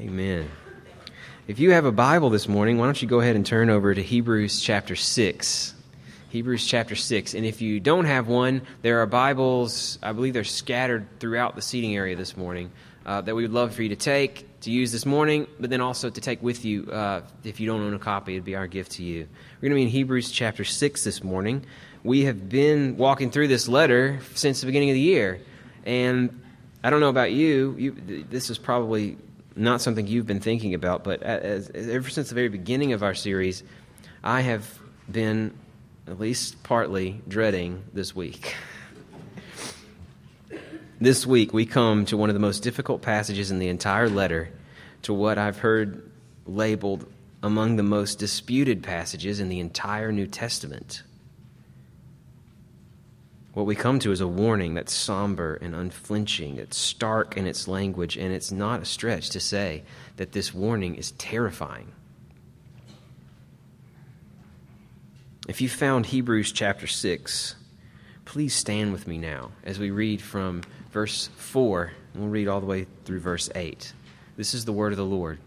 Amen. If you have a Bible this morning, why don't you go ahead and turn over to Hebrews chapter 6. Hebrews chapter 6. And if you don't have one, there are Bibles, I believe they're scattered throughout the seating area this morning, uh, that we would love for you to take, to use this morning, but then also to take with you. Uh, if you don't own a copy, it'd be our gift to you. We're going to be in Hebrews chapter 6 this morning. We have been walking through this letter since the beginning of the year. And I don't know about you, you this is probably not something you've been thinking about, but as, as, ever since the very beginning of our series, I have been, at least partly, dreading this week. this week, we come to one of the most difficult passages in the entire letter, to what I've heard labeled among the most disputed passages in the entire New Testament. What we come to is a warning that's somber and unflinching, it's stark in its language, and it's not a stretch to say that this warning is terrifying. If you found Hebrews chapter 6, please stand with me now as we read from verse 4, and we'll read all the way through verse 8. This is the word of the Lord.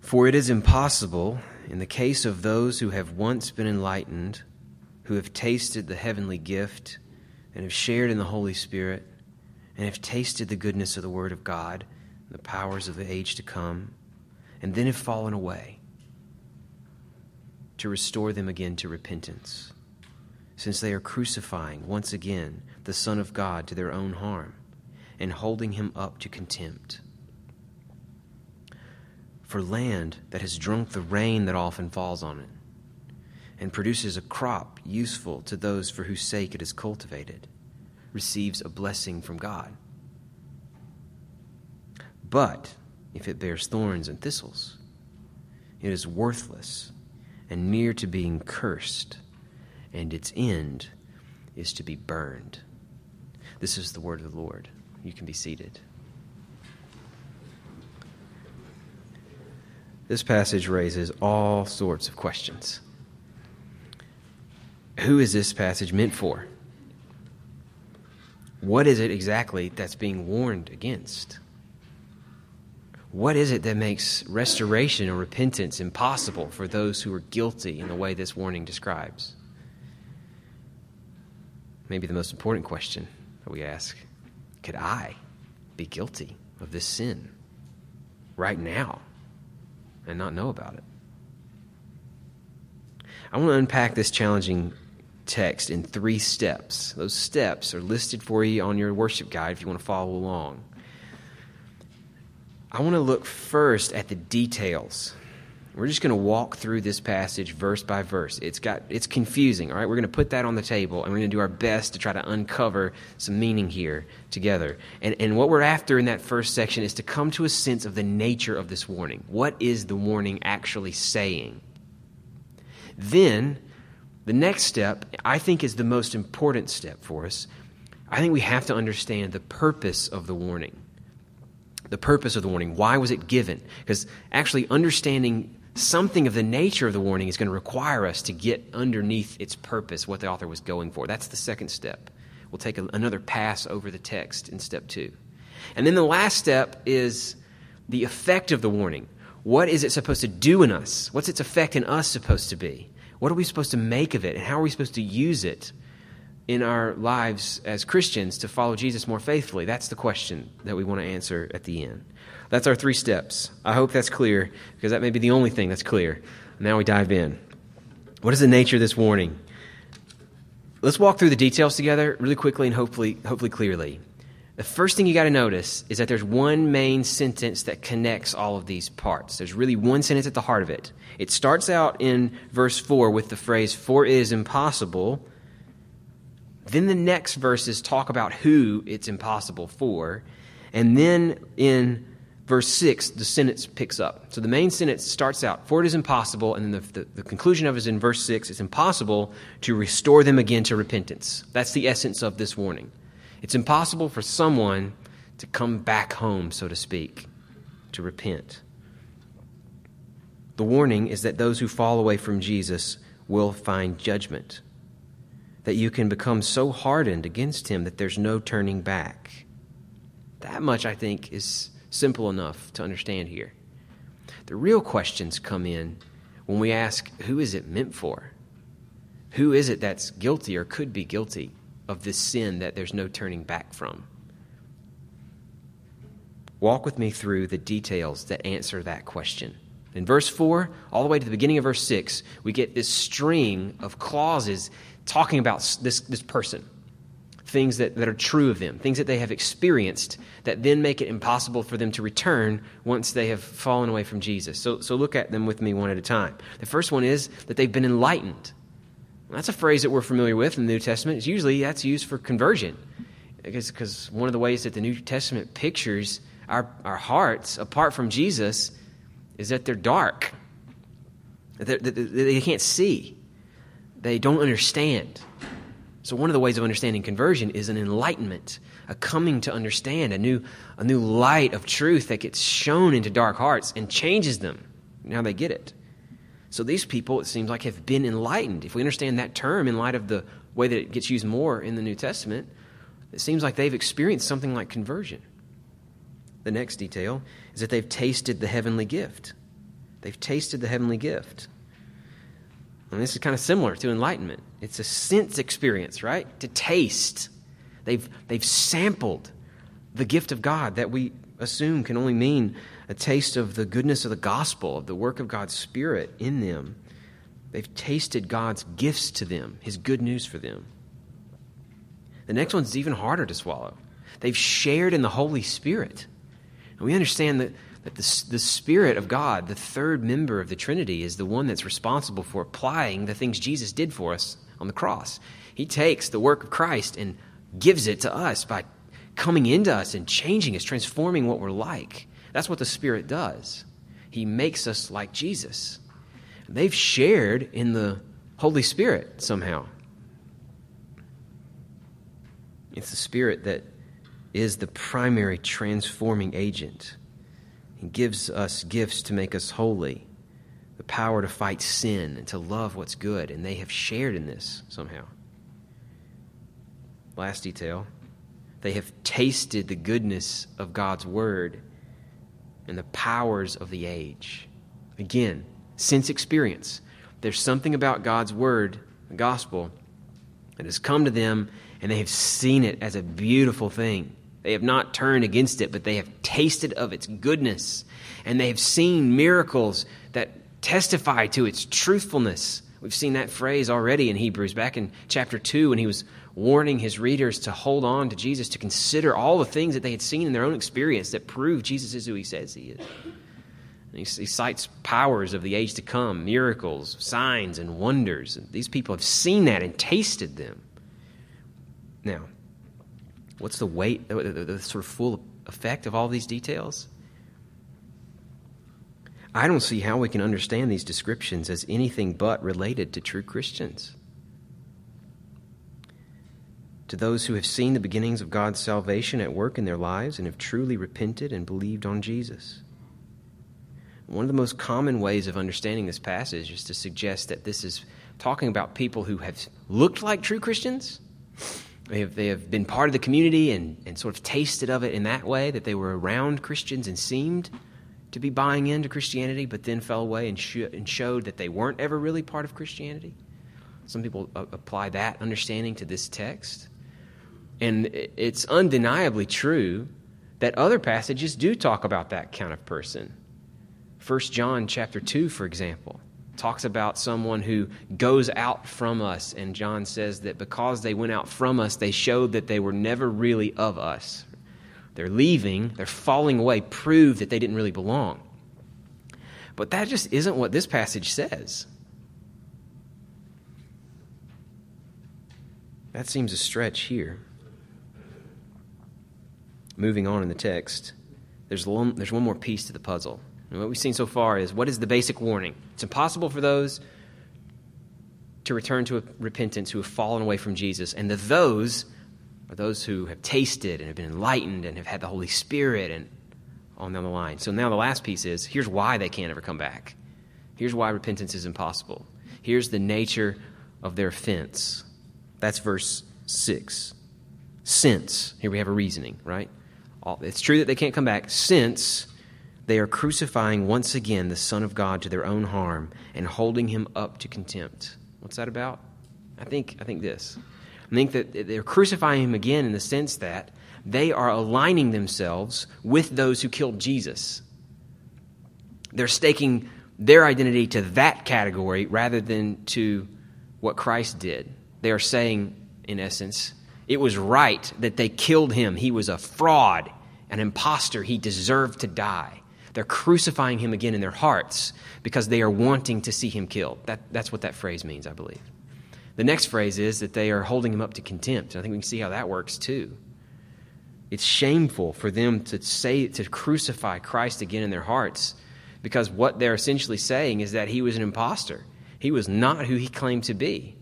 For it is impossible, in the case of those who have once been enlightened, who have tasted the heavenly gift and have shared in the Holy Spirit and have tasted the goodness of the Word of God and the powers of the age to come, and then have fallen away, to restore them again to repentance, since they are crucifying once again the Son of God to their own harm and holding him up to contempt. For land that has drunk the rain that often falls on it, and produces a crop useful to those for whose sake it is cultivated, receives a blessing from God. But if it bears thorns and thistles, it is worthless and near to being cursed, and its end is to be burned. This is the word of the Lord. You can be seated. This passage raises all sorts of questions who is this passage meant for? What is it exactly that's being warned against? What is it that makes restoration or repentance impossible for those who are guilty in the way this warning describes? Maybe the most important question that we ask could I be guilty of this sin right now and not know about it? I want to unpack this challenging text in three steps. Those steps are listed for you on your worship guide if you want to follow along. I want to look first at the details. We're just going to walk through this passage verse by verse. It's got it's confusing, all right? We're going to put that on the table and we're going to do our best to try to uncover some meaning here together. And and what we're after in that first section is to come to a sense of the nature of this warning. What is the warning actually saying? Then the next step, I think, is the most important step for us. I think we have to understand the purpose of the warning. The purpose of the warning. Why was it given? Because actually, understanding something of the nature of the warning is going to require us to get underneath its purpose, what the author was going for. That's the second step. We'll take a, another pass over the text in step two. And then the last step is the effect of the warning. What is it supposed to do in us? What's its effect in us supposed to be? What are we supposed to make of it? And how are we supposed to use it in our lives as Christians to follow Jesus more faithfully? That's the question that we want to answer at the end. That's our three steps. I hope that's clear because that may be the only thing that's clear. Now we dive in. What is the nature of this warning? Let's walk through the details together really quickly and hopefully, hopefully clearly. The first thing you got to notice is that there's one main sentence that connects all of these parts. There's really one sentence at the heart of it. It starts out in verse 4 with the phrase, For it is impossible. Then the next verses talk about who it's impossible for. And then in verse 6, the sentence picks up. So the main sentence starts out, For it is impossible. And then the, the, the conclusion of it is in verse 6, It's impossible to restore them again to repentance. That's the essence of this warning. It's impossible for someone to come back home, so to speak, to repent. The warning is that those who fall away from Jesus will find judgment, that you can become so hardened against him that there's no turning back. That much, I think, is simple enough to understand here. The real questions come in when we ask, who is it meant for? Who is it that's guilty or could be guilty of this sin that there's no turning back from? Walk with me through the details that answer that question. In verse 4, all the way to the beginning of verse 6, we get this string of clauses talking about this, this person, things that, that are true of them, things that they have experienced that then make it impossible for them to return once they have fallen away from Jesus. So, so look at them with me one at a time. The first one is that they've been enlightened. That's a phrase that we're familiar with in the New Testament. It's usually that's used for conversion. Because one of the ways that the New Testament pictures our, our hearts apart from Jesus is that they're dark. They're, they can't see. They don't understand. So, one of the ways of understanding conversion is an enlightenment, a coming to understand, a new, a new light of truth that gets shone into dark hearts and changes them. Now they get it. So, these people, it seems like, have been enlightened. If we understand that term in light of the way that it gets used more in the New Testament, it seems like they've experienced something like conversion. The next detail is that they've tasted the heavenly gift. They've tasted the heavenly gift. And this is kind of similar to enlightenment. It's a sense experience, right? To taste. They've, they've sampled the gift of God that we assume can only mean a taste of the goodness of the gospel, of the work of God's Spirit in them. They've tasted God's gifts to them, His good news for them. The next one's even harder to swallow. They've shared in the Holy Spirit. And we understand that, that the, the Spirit of God, the third member of the Trinity, is the one that's responsible for applying the things Jesus did for us on the cross. He takes the work of Christ and gives it to us by coming into us and changing us, transforming what we're like. That's what the Spirit does. He makes us like Jesus. They've shared in the Holy Spirit somehow. It's the Spirit that is the primary transforming agent. He gives us gifts to make us holy, the power to fight sin and to love what's good, and they have shared in this somehow. Last detail they have tasted the goodness of God's word and the powers of the age. Again, since experience, there's something about God's word, the gospel, that has come to them and they have seen it as a beautiful thing. They have not turned against it, but they have tasted of its goodness. And they have seen miracles that testify to its truthfulness. We've seen that phrase already in Hebrews back in chapter 2 when he was warning his readers to hold on to Jesus, to consider all the things that they had seen in their own experience that prove Jesus is who he says he is. He, he, cites powers of the age to come, miracles, signs, and wonders. And these people have seen that and tasted them. Now, What's the weight, the, the, the sort of full effect of all these details? I don't see how we can understand these descriptions as anything but related to true Christians. To those who have seen the beginnings of God's salvation at work in their lives and have truly repented and believed on Jesus. One of the most common ways of understanding this passage is to suggest that this is talking about people who have looked like true Christians they have, they have been part of the community and, and sort of tasted of it in that way, that they were around Christians and seemed to be buying into Christianity, but then fell away and, sh- and showed that they weren't ever really part of Christianity. Some people apply that understanding to this text. And it's undeniably true that other passages do talk about that kind of person. 1 John chapter 2, for example talks about someone who goes out from us. And John says that because they went out from us, they showed that they were never really of us. They're leaving, they're falling away, prove that they didn't really belong. But that just isn't what this passage says. That seems a stretch here. Moving on in the text, there's one, there's one more piece to the puzzle. And what we've seen so far is what is the basic warning? It's impossible for those to return to repentance who have fallen away from Jesus, and the those are those who have tasted and have been enlightened and have had the Holy Spirit and on down the line. So now the last piece is here's why they can't ever come back. Here's why repentance is impossible. Here's the nature of their offense. That's verse 6. Since, here we have a reasoning, right? It's true that they can't come back since they are crucifying once again the Son of God to their own harm and holding him up to contempt. What's that about? I think, I think this. I think that they're crucifying him again in the sense that they are aligning themselves with those who killed Jesus. They're staking their identity to that category rather than to what Christ did. They are saying, in essence, it was right that they killed him. He was a fraud, an impostor. He deserved to die. They're crucifying him again in their hearts because they are wanting to see him killed. That, that's what that phrase means, I believe. The next phrase is that they are holding him up to contempt. I think we can see how that works too. It's shameful for them to say to crucify Christ again in their hearts because what they're essentially saying is that he was an impostor. He was not who he claimed to be.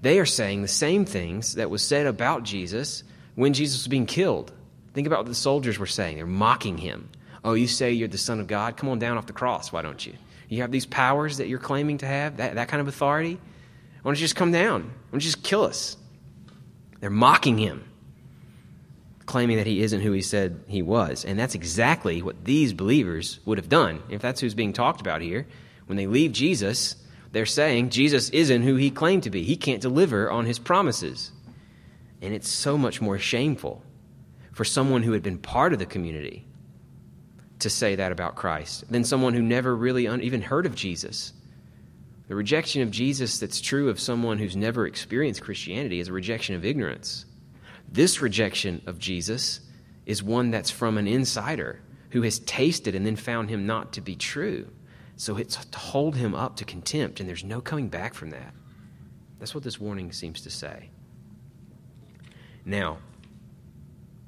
They are saying the same things that was said about Jesus when Jesus was being killed. Think about what the soldiers were saying. They're mocking him. Oh, you say you're the Son of God? Come on down off the cross, why don't you? You have these powers that you're claiming to have, that, that kind of authority? Why don't you just come down? Why don't you just kill us? They're mocking him, claiming that he isn't who he said he was. And that's exactly what these believers would have done if that's who's being talked about here. When they leave Jesus, they're saying Jesus isn't who he claimed to be. He can't deliver on his promises. And it's so much more shameful for someone who had been part of the community to say that about Christ than someone who never really un- even heard of Jesus. The rejection of Jesus that's true of someone who's never experienced Christianity is a rejection of ignorance. This rejection of Jesus is one that's from an insider who has tasted and then found him not to be true. So it's to hold him up to contempt, and there's no coming back from that. That's what this warning seems to say. Now,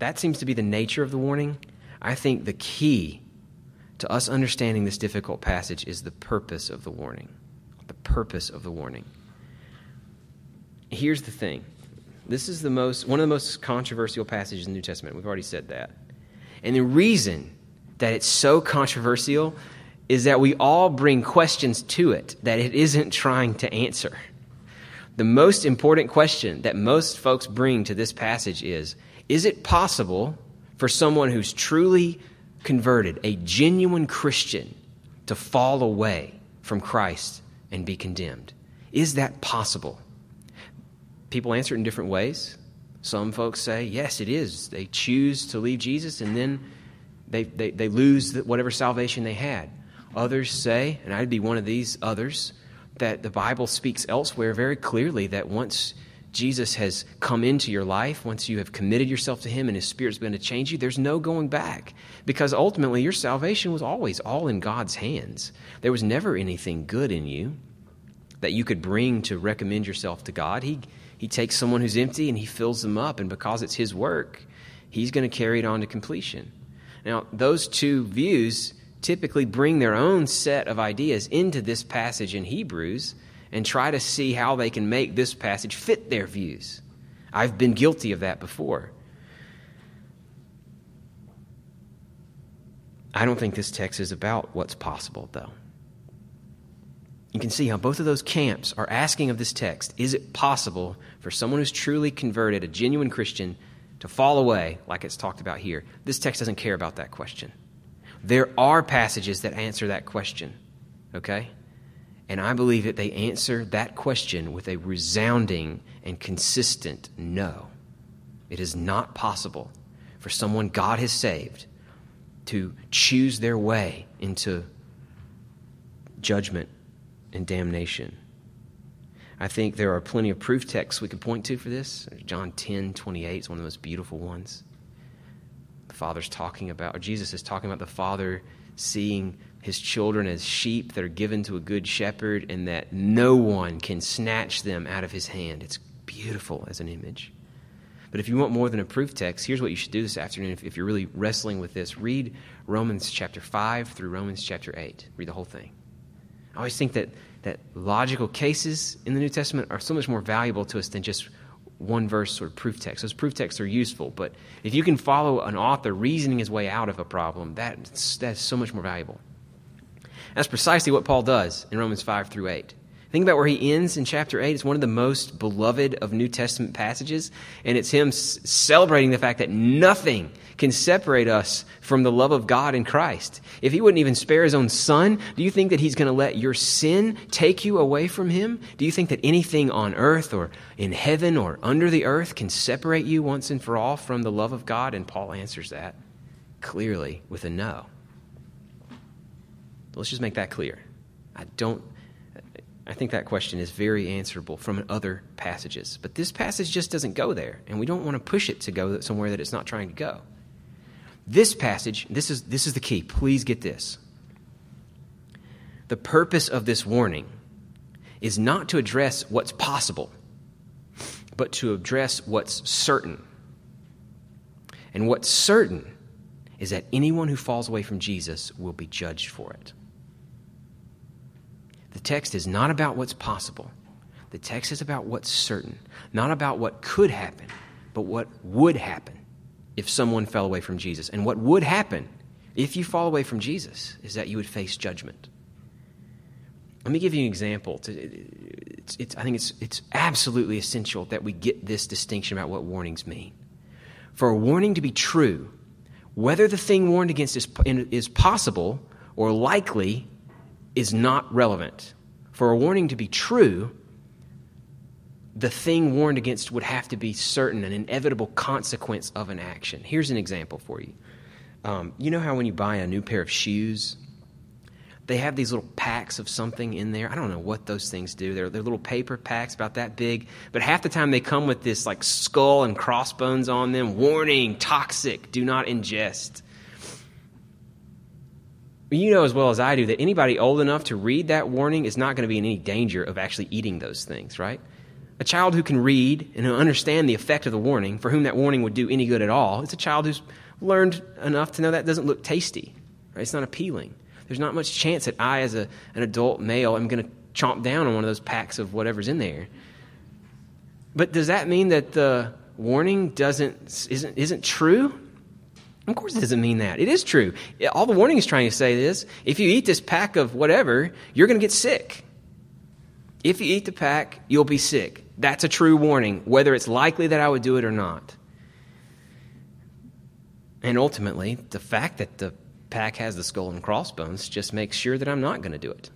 that seems to be the nature of the warning. I think the key to us understanding this difficult passage is the purpose of the warning the purpose of the warning. Here's the thing this is the most, one of the most controversial passages in the New Testament. We've already said that. And the reason that it's so controversial is that we all bring questions to it that it isn't trying to answer. The most important question that most folks bring to this passage is Is it possible for someone who's truly converted, a genuine Christian, to fall away from Christ and be condemned. Is that possible? People answer it in different ways. Some folks say, yes, it is. They choose to leave Jesus and then they, they, they lose whatever salvation they had. Others say, and I'd be one of these others, that the Bible speaks elsewhere very clearly that once Jesus has come into your life, once you have committed yourself to Him and His Spirit's going to change you, there's no going back. Because ultimately, your salvation was always all in God's hands. There was never anything good in you that you could bring to recommend yourself to God. He, he takes someone who's empty and He fills them up, and because it's His work, He's going to carry it on to completion. Now, those two views typically bring their own set of ideas into this passage in Hebrews and try to see how they can make this passage fit their views. I've been guilty of that before. I don't think this text is about what's possible, though. You can see how both of those camps are asking of this text is it possible for someone who's truly converted, a genuine Christian, to fall away like it's talked about here? This text doesn't care about that question. There are passages that answer that question, okay? And I believe that they answer that question with a resounding and consistent no. It is not possible for someone God has saved to choose their way into judgment and damnation. I think there are plenty of proof texts we could point to for this. John 10 28 is one of the most beautiful ones. The Father's talking about, or Jesus is talking about the Father seeing his children as sheep that are given to a good shepherd and that no one can snatch them out of his hand. It's beautiful as an image. But if you want more than a proof text, here's what you should do this afternoon if, if you're really wrestling with this. Read Romans chapter 5 through Romans chapter 8. Read the whole thing. I always think that, that logical cases in the New Testament are so much more valuable to us than just one verse sort of proof text. Those proof texts are useful, but if you can follow an author reasoning his way out of a problem, that's, that's so much more valuable. That's precisely what Paul does in Romans 5 through 8. Think about where he ends in chapter 8. It's one of the most beloved of New Testament passages, and it's him celebrating the fact that nothing can separate us from the love of God in Christ? If he wouldn't even spare his own son, do you think that he's going to let your sin take you away from him? Do you think that anything on earth or in heaven or under the earth can separate you once and for all from the love of God? And Paul answers that clearly with a no. Let's just make that clear. I don't I think that question is very answerable from other passages. But this passage just doesn't go there, and we don't want to push it to go somewhere that it's not trying to go. This passage, this is, this is the key. Please get this. The purpose of this warning is not to address what's possible, but to address what's certain. And what's certain is that anyone who falls away from Jesus will be judged for it. The text is not about what's possible. The text is about what's certain, not about what could happen, but what would happen if someone fell away from Jesus. And what would happen if you fall away from Jesus is that you would face judgment. Let me give you an example. It's, it's, I think it's, it's absolutely essential that we get this distinction about what warnings mean. For a warning to be true, whether the thing warned against is, is possible or likely is not relevant. For a warning to be true, the thing warned against would have to be certain, an inevitable consequence of an action. Here's an example for you. Um, you know how when you buy a new pair of shoes, they have these little packs of something in there. I don't know what those things do. They're, they're little paper packs about that big, but half the time they come with this like skull and crossbones on them. Warning, toxic, do not ingest you know as well as I do that anybody old enough to read that warning is not going to be in any danger of actually eating those things, right? A child who can read and who understand the effect of the warning, for whom that warning would do any good at all, it's a child who's learned enough to know that doesn't look tasty. Right? It's not appealing. There's not much chance that I, as a, an adult male, am going to chomp down on one of those packs of whatever's in there. But does that mean that the warning doesn't isn't isn't true? Of course, it doesn't mean that. It is true. All the warning is trying to say is if you eat this pack of whatever, you're going to get sick. If you eat the pack, you'll be sick. That's a true warning, whether it's likely that I would do it or not. And ultimately, the fact that the pack has the skull and crossbones just makes sure that I'm not going to do it.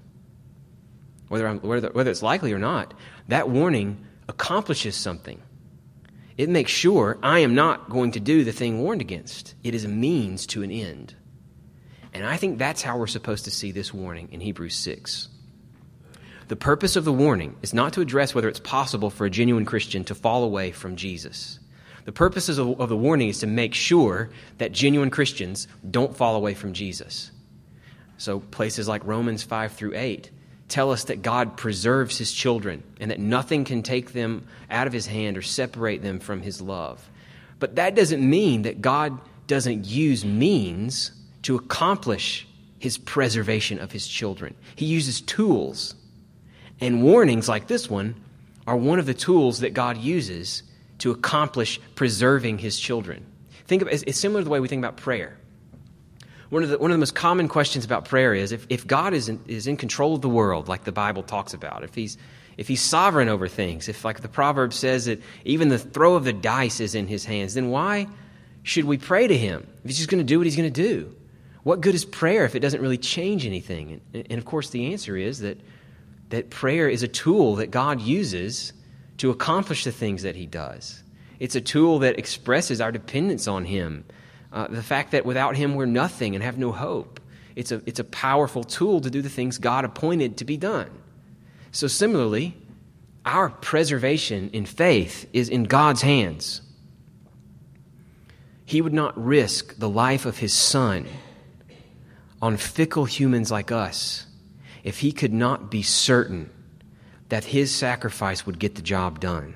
Whether, whether, whether it's likely or not, that warning accomplishes something. It makes sure I am not going to do the thing warned against. It is a means to an end. And I think that's how we're supposed to see this warning in Hebrews 6. The purpose of the warning is not to address whether it's possible for a genuine Christian to fall away from Jesus. The purpose of, the warning is to make sure that genuine Christians don't fall away from Jesus. So, places like Romans 5 through 8 tell us that God preserves his children and that nothing can take them out of his hand or separate them from his love. But that doesn't mean that God doesn't use means to accomplish his preservation of his children. He uses tools. And warnings like this one are one of the tools that God uses to accomplish preserving his children. Think of it's similar to the way we think about prayer. One of the, one of the most common questions about prayer is if, if God is in, is in control of the world, like the Bible talks about, if he's, if he's sovereign over things, if, like the proverb says, that even the throw of the dice is in his hands, then why should we pray to him? If he's just going to do what he's going to do? What good is prayer if it doesn't really change anything? And, and of course, the answer is that, that prayer is a tool that God uses to accomplish the things that he does. It's a tool that expresses our dependence on him uh, the fact that without Him we're nothing and have no hope. It's a, it's a powerful tool to do the things God appointed to be done. So, similarly, our preservation in faith is in God's hands. He would not risk the life of His Son on fickle humans like us if He could not be certain that His sacrifice would get the job done.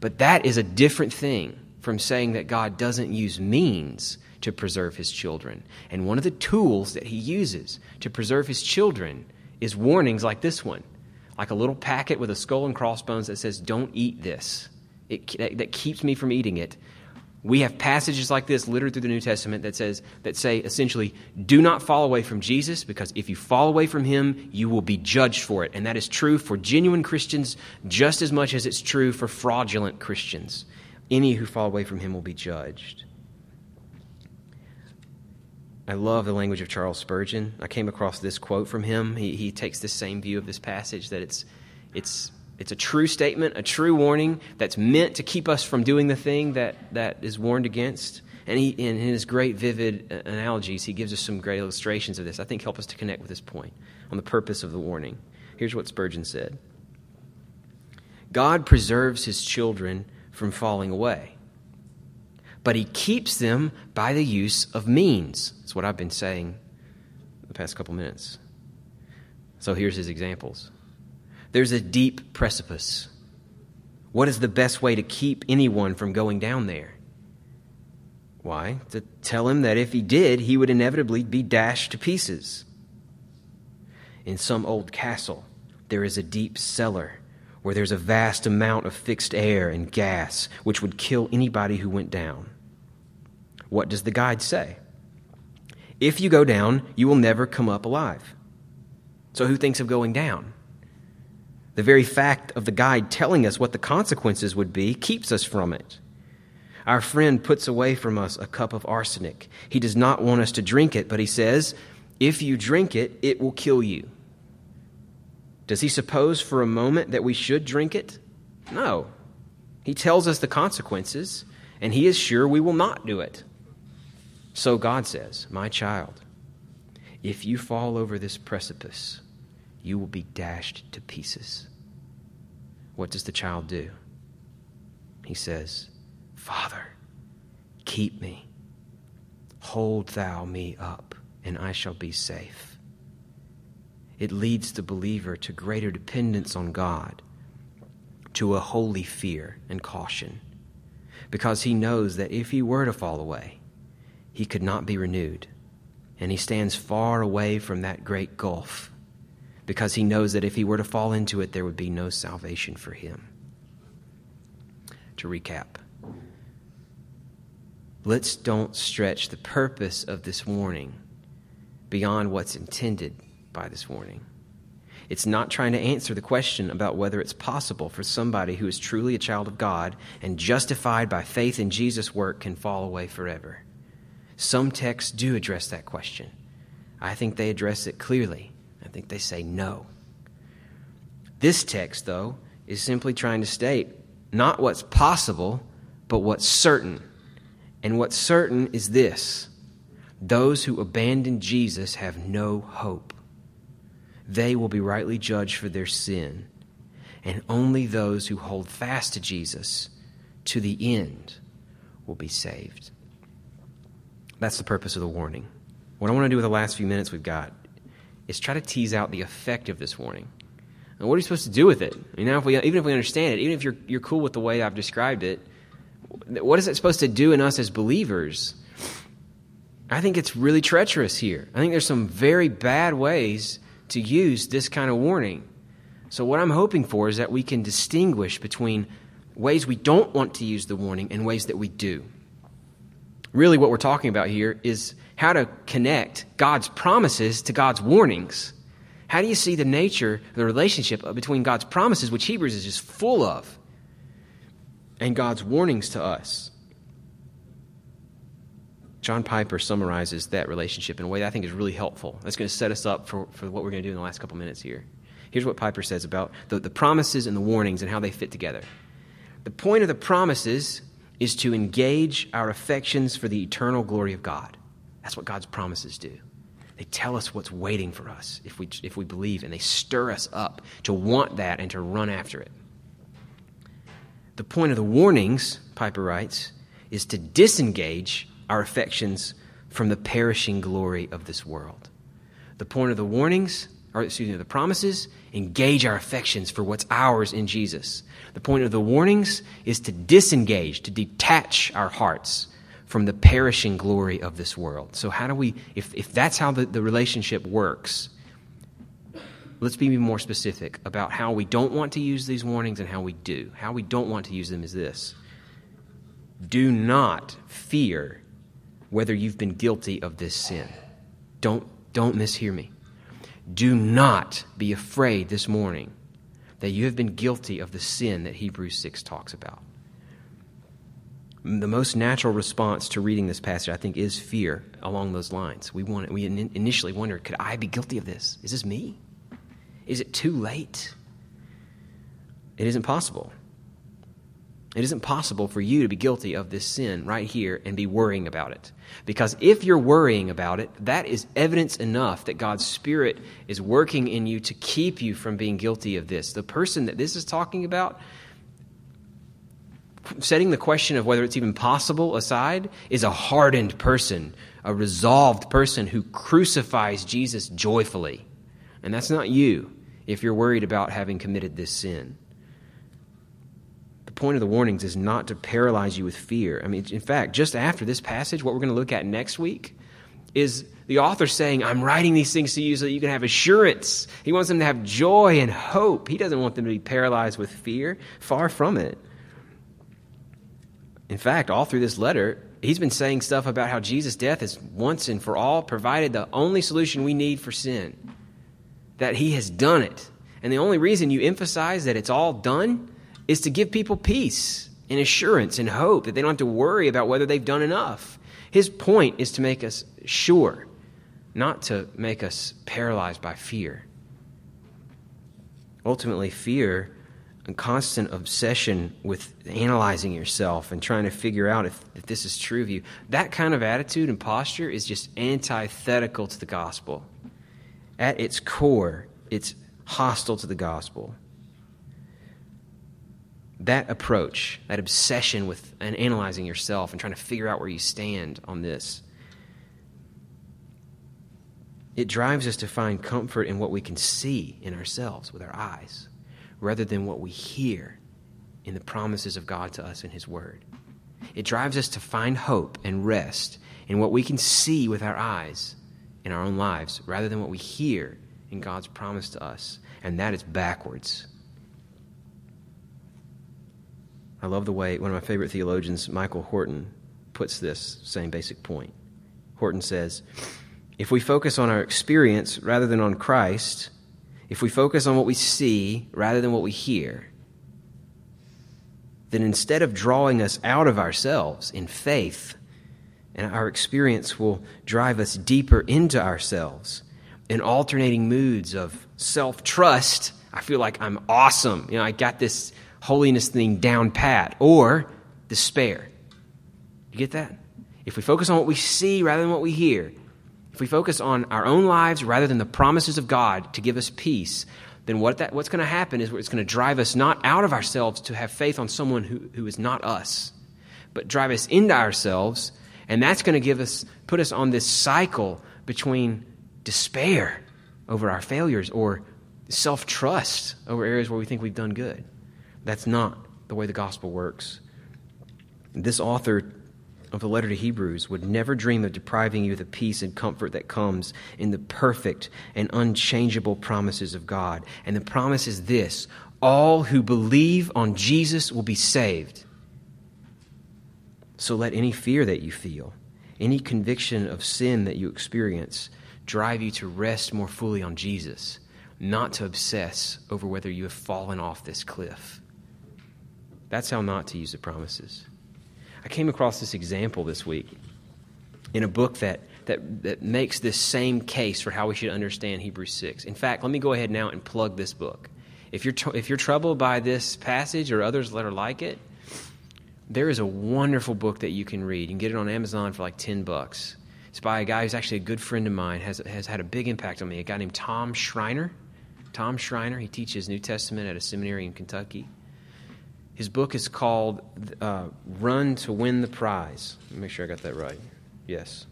But that is a different thing from saying that God doesn't use means to preserve his children. And one of the tools that he uses to preserve his children is warnings like this one, like a little packet with a skull and crossbones that says, Don't eat this. It, that, that keeps me from eating it. We have passages like this littered through the New Testament that says that say essentially, do not fall away from Jesus because if you fall away from him, you will be judged for it. And that is true for genuine Christians just as much as it's true for fraudulent Christians. Any who fall away from him will be judged. I love the language of Charles Spurgeon. I came across this quote from him. He, he takes the same view of this passage that it's, it's, it's a true statement, a true warning that's meant to keep us from doing the thing that, that is warned against. And he, in his great, vivid analogies, he gives us some great illustrations of this. I think help us to connect with this point on the purpose of the warning. Here's what Spurgeon said God preserves his children from falling away, but he keeps them by the use of means. That's what I've been saying the past couple minutes. So here's his examples. There's a deep precipice. What is the best way to keep anyone from going down there? Why? To tell him that if he did, he would inevitably be dashed to pieces. In some old castle, there is a deep cellar where there's a vast amount of fixed air and gas which would kill anybody who went down. What does the guide say? If you go down, you will never come up alive. So, who thinks of going down? The very fact of the guide telling us what the consequences would be keeps us from it. Our friend puts away from us a cup of arsenic. He does not want us to drink it, but he says, If you drink it, it will kill you. Does he suppose for a moment that we should drink it? No. He tells us the consequences, and he is sure we will not do it. So God says, My child, if you fall over this precipice, you will be dashed to pieces. What does the child do? He says, Father, keep me. Hold thou me up, and I shall be safe. It leads the believer to greater dependence on God, to a holy fear and caution, because he knows that if he were to fall away, he could not be renewed. And he stands far away from that great gulf because he knows that if he were to fall into it, there would be no salvation for him. To recap, let's don't stretch the purpose of this warning beyond what's intended by this warning. It's not trying to answer the question about whether it's possible for somebody who is truly a child of God and justified by faith in Jesus' work can fall away forever. Some texts do address that question. I think they address it clearly. I think they say no. This text, though, is simply trying to state not what's possible, but what's certain. And what's certain is this those who abandon Jesus have no hope. They will be rightly judged for their sin. And only those who hold fast to Jesus to the end will be saved. That's the purpose of the warning. What I want to do with the last few minutes we've got is try to tease out the effect of this warning. And what are you supposed to do with it? You know, if we, even if we understand it, even if you're, you're cool with the way I've described it, what is it supposed to do in us as believers? I think it's really treacherous here. I think there's some very bad ways to use this kind of warning. So, what I'm hoping for is that we can distinguish between ways we don't want to use the warning and ways that we do. Really, what we're talking about here is how to connect God's promises to God's warnings. How do you see the nature, the relationship between God's promises, which Hebrews is just full of, and God's warnings to us. John Piper summarizes that relationship in a way that I think is really helpful. That's going to set us up for, for what we're going to do in the last couple minutes here. Here's what Piper says about the, the promises and the warnings and how they fit together. The point of the promises is to engage our affections for the eternal glory of God. That's what God's promises do. They tell us what's waiting for us if we, if we believe, and they stir us up to want that and to run after it. The point of the warnings, Piper writes, is to disengage our affections from the perishing glory of this world. The point of the warnings, or excuse me, the promises, engage our affections for what's ours in Jesus. The point of the warnings is to disengage, to detach our hearts from the perishing glory of this world. So, how do we, if, if that's how the, the relationship works, let's be more specific about how we don't want to use these warnings and how we do. How we don't want to use them is this do not fear whether you've been guilty of this sin. Don't, don't mishear me. Do not be afraid this morning that you have been guilty of the sin that Hebrews 6 talks about. The most natural response to reading this passage, I think, is fear along those lines. We, want, we initially wonder could I be guilty of this? Is this me? Is it too late? It isn't possible. It isn't possible for you to be guilty of this sin right here and be worrying about it. Because if you're worrying about it, that is evidence enough that God's Spirit is working in you to keep you from being guilty of this. The person that this is talking about, setting the question of whether it's even possible aside, is a hardened person, a resolved person who crucifies Jesus joyfully. And that's not you if you're worried about having committed this sin point of the warnings is not to paralyze you with fear. I mean, in fact, just after this passage, what we're going to look at next week is the author saying, I'm writing these things to you so that you can have assurance. He wants them to have joy and hope. He doesn't want them to be paralyzed with fear. Far from it. In fact, all through this letter, he's been saying stuff about how Jesus' death has once and for all provided the only solution we need for sin. That he has done it. And the only reason you emphasize that it's all done is to give people peace and assurance and hope that they don't have to worry about whether they've done enough. His point is to make us sure, not to make us paralyzed by fear. Ultimately, fear and constant obsession with analyzing yourself and trying to figure out if, if this is true of you, that kind of attitude and posture is just antithetical to the gospel. At its core, it's hostile to the gospel that approach, that obsession with and analyzing yourself and trying to figure out where you stand on this, it drives us to find comfort in what we can see in ourselves with our eyes, rather than what we hear in the promises of God to us in His Word. It drives us to find hope and rest in what we can see with our eyes in our own lives, rather than what we hear in God's promise to us. And that is backwards. I love the way one of my favorite theologians, Michael Horton, puts this same basic point. Horton says, If we focus on our experience rather than on Christ, if we focus on what we see rather than what we hear, then instead of drawing us out of ourselves in faith, and our experience will drive us deeper into ourselves in alternating moods of self trust. I feel like I'm awesome. You know, I got this holiness thing down pat or despair. You get that? If we focus on what we see rather than what we hear, if we focus on our own lives rather than the promises of God to give us peace, then what that, what's going to happen is it's going to drive us not out of ourselves to have faith on someone who, who is not us, but drive us into ourselves, and that's going to give us put us on this cycle between despair over our failures or self trust over areas where we think we've done good. That's not the way the gospel works. This author of the letter to Hebrews would never dream of depriving you of the peace and comfort that comes in the perfect and unchangeable promises of God. And the promise is this all who believe on Jesus will be saved. So let any fear that you feel, any conviction of sin that you experience, drive you to rest more fully on Jesus, not to obsess over whether you have fallen off this cliff. That's how not to use the promises. I came across this example this week in a book that, that, that makes this same case for how we should understand Hebrews 6. In fact, let me go ahead now and plug this book. If you're, tr- if you're troubled by this passage or others that are like it, there is a wonderful book that you can read. You can get it on Amazon for like 10 bucks. It's by a guy who's actually a good friend of mine, has, has had a big impact on me, a guy named Tom Schreiner. Tom Schreiner, he teaches New Testament at a seminary in Kentucky. His book is called uh, Run to Win the Prize. make sure I got that right. Yes.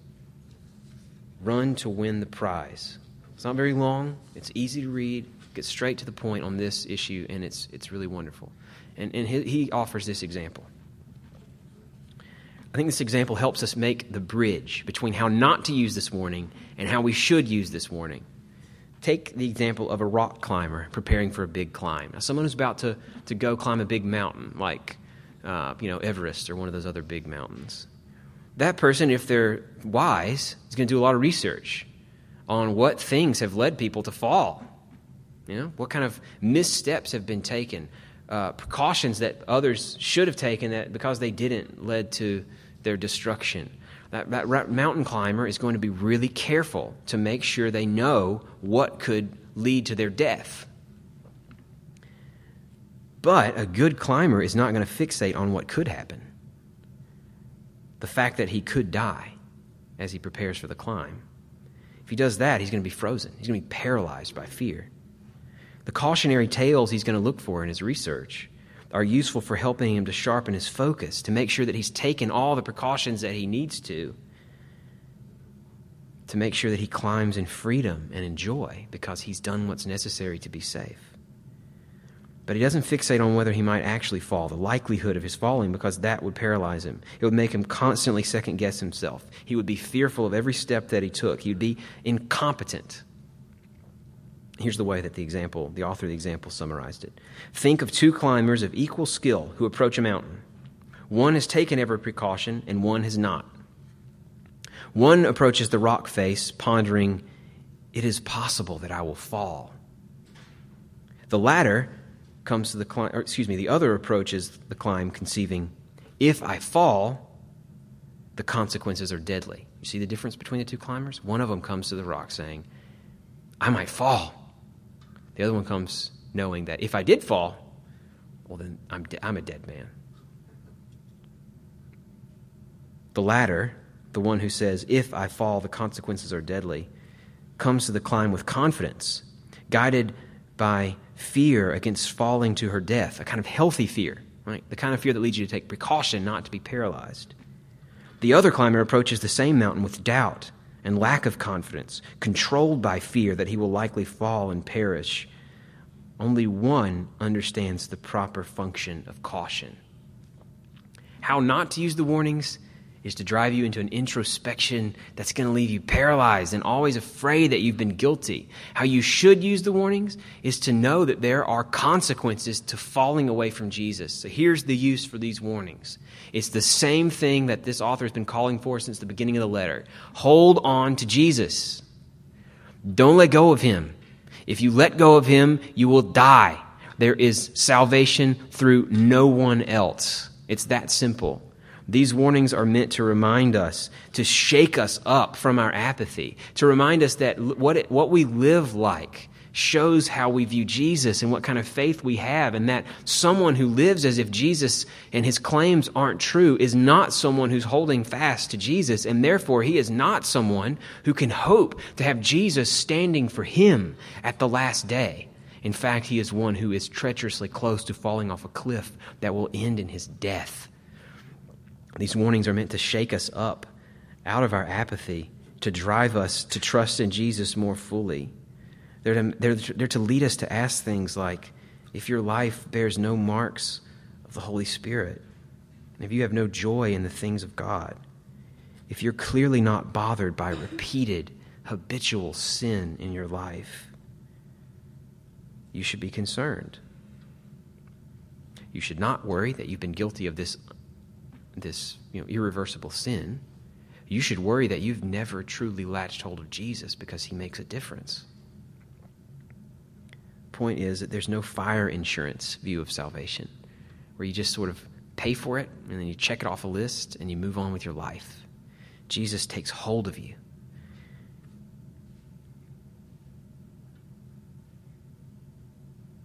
Run to Win the Prize. It's not very long, it's easy to read, gets straight to the point on this issue, and it's, it's really wonderful. And, and he, he offers this example. I think this example helps us make the bridge between how not to use this warning and how we should use this warning. Take the example of a rock climber preparing for a big climb. Now, someone who's about to, to go climb a big mountain, like uh, you know Everest or one of those other big mountains. That person, if they're wise, is going to do a lot of research on what things have led people to fall. You know, what kind of missteps have been taken uh, precautions that others should have taken that because they didn't led to their destruction. That, that mountain climber is going to be really careful to make sure they know what could lead to their death. But a good climber is not going to fixate on what could happen. The fact that he could die as he prepares for the climb. If he does that, he's going to be frozen. He's going to be paralyzed by fear. The cautionary tales he's going to look for in his research are useful for helping him to sharpen his focus, to make sure that he's taken all the precautions that he needs to, to make sure that he climbs in freedom and in joy because he's done what's necessary to be safe. But he doesn't fixate on whether he might actually fall, the likelihood of his falling, because that would paralyze him. It would make him constantly second guess himself. He would be fearful of every step that he took. He would be incompetent Here's the way that the example, the author of the example summarized it. Think of two climbers of equal skill who approach a mountain. One has taken every precaution and one has not. One approaches the rock face pondering, it is possible that I will fall. The latter comes to the climb, excuse me, the other approaches the climb conceiving, if I fall, the consequences are deadly. You see the difference between the two climbers? One of them comes to the rock saying, I might fall. The other one comes knowing that if I did fall, well, then I'm, de- I'm a dead man. The latter, the one who says, if I fall, the consequences are deadly, comes to the climb with confidence, guided by fear against falling to her death, a kind of healthy fear, right? The kind of fear that leads you to take precaution not to be paralyzed. The other climber approaches the same mountain with doubt and lack of confidence, controlled by fear that he will likely fall and perish. Only one understands the proper function of caution. How not to use the warnings is to drive you into an introspection that's going to leave you paralyzed and always afraid that you've been guilty. How you should use the warnings is to know that there are consequences to falling away from Jesus. So here's the use for these warnings it's the same thing that this author has been calling for since the beginning of the letter. Hold on to Jesus. Don't let go of him. If you let go of him, you will die. There is salvation through no one else. It's that simple. These warnings are meant to remind us, to shake us up from our apathy, to remind us that what, it, what we live like shows how we view Jesus and what kind of faith we have, and that someone who lives as if Jesus and his claims aren't true is not someone who's holding fast to Jesus, and therefore he is not someone who can hope to have Jesus standing for him at the last day. In fact, he is one who is treacherously close to falling off a cliff that will end in his death. These warnings are meant to shake us up out of our apathy, to drive us to trust in Jesus more fully. They're to, they're, they're to lead us to ask things like if your life bears no marks of the Holy Spirit, if you have no joy in the things of God, if you're clearly not bothered by repeated, habitual sin in your life, you should be concerned. You should not worry that you've been guilty of this this you know, irreversible sin, you should worry that you've never truly latched hold of Jesus because he makes a difference. Point is that there's no fire insurance view of salvation where you just sort of pay for it and then you check it off a list and you move on with your life. Jesus takes hold of you.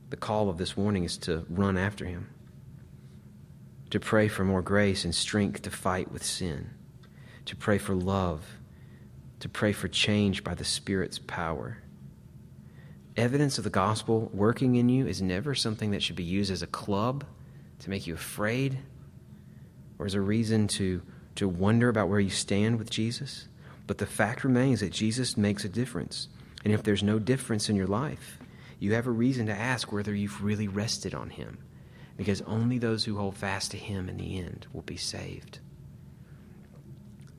The call of this warning is to run after him to pray for more grace and strength to fight with sin, to pray for love, to pray for change by the Spirit's power. Evidence of the gospel working in you is never something that should be used as a club to make you afraid or as a reason to, to wonder about where you stand with Jesus. But the fact remains that Jesus makes a difference. And if there's no difference in your life, you have a reason to ask whether you've really rested on Him because only those who hold fast to Him in the end will be saved.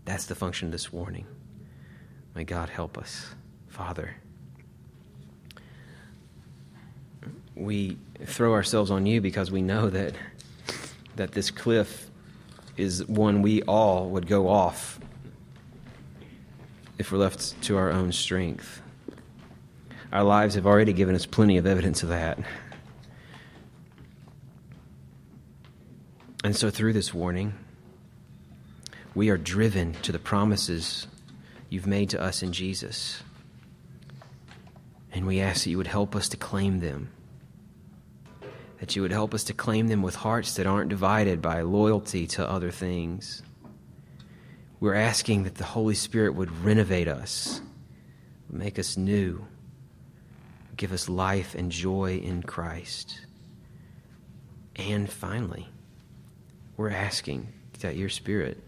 That's the function of this warning. May God help us. Father, we throw ourselves on you because we know that, that this cliff is one we all would go off if we're left to our own strength. Our lives have already given us plenty of evidence of that. And so, through this warning, we are driven to the promises you've made to us in Jesus. And we ask that you would help us to claim them. That you would help us to claim them with hearts that aren't divided by loyalty to other things. We're asking that the Holy Spirit would renovate us, make us new, give us life and joy in Christ. And finally, we're asking that your Spirit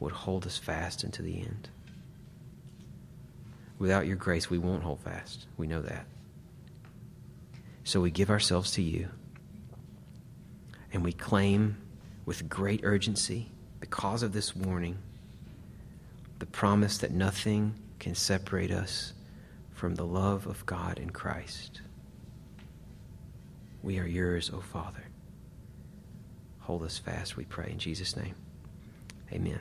would hold us fast unto the end. Without your grace, we won't hold fast. We know that. So we give ourselves to you and we claim with great urgency, because of this warning, the promise that nothing can separate us from the love of God in Christ. We are yours, O Father. Hold us fast, we pray, in Jesus' name. Amen.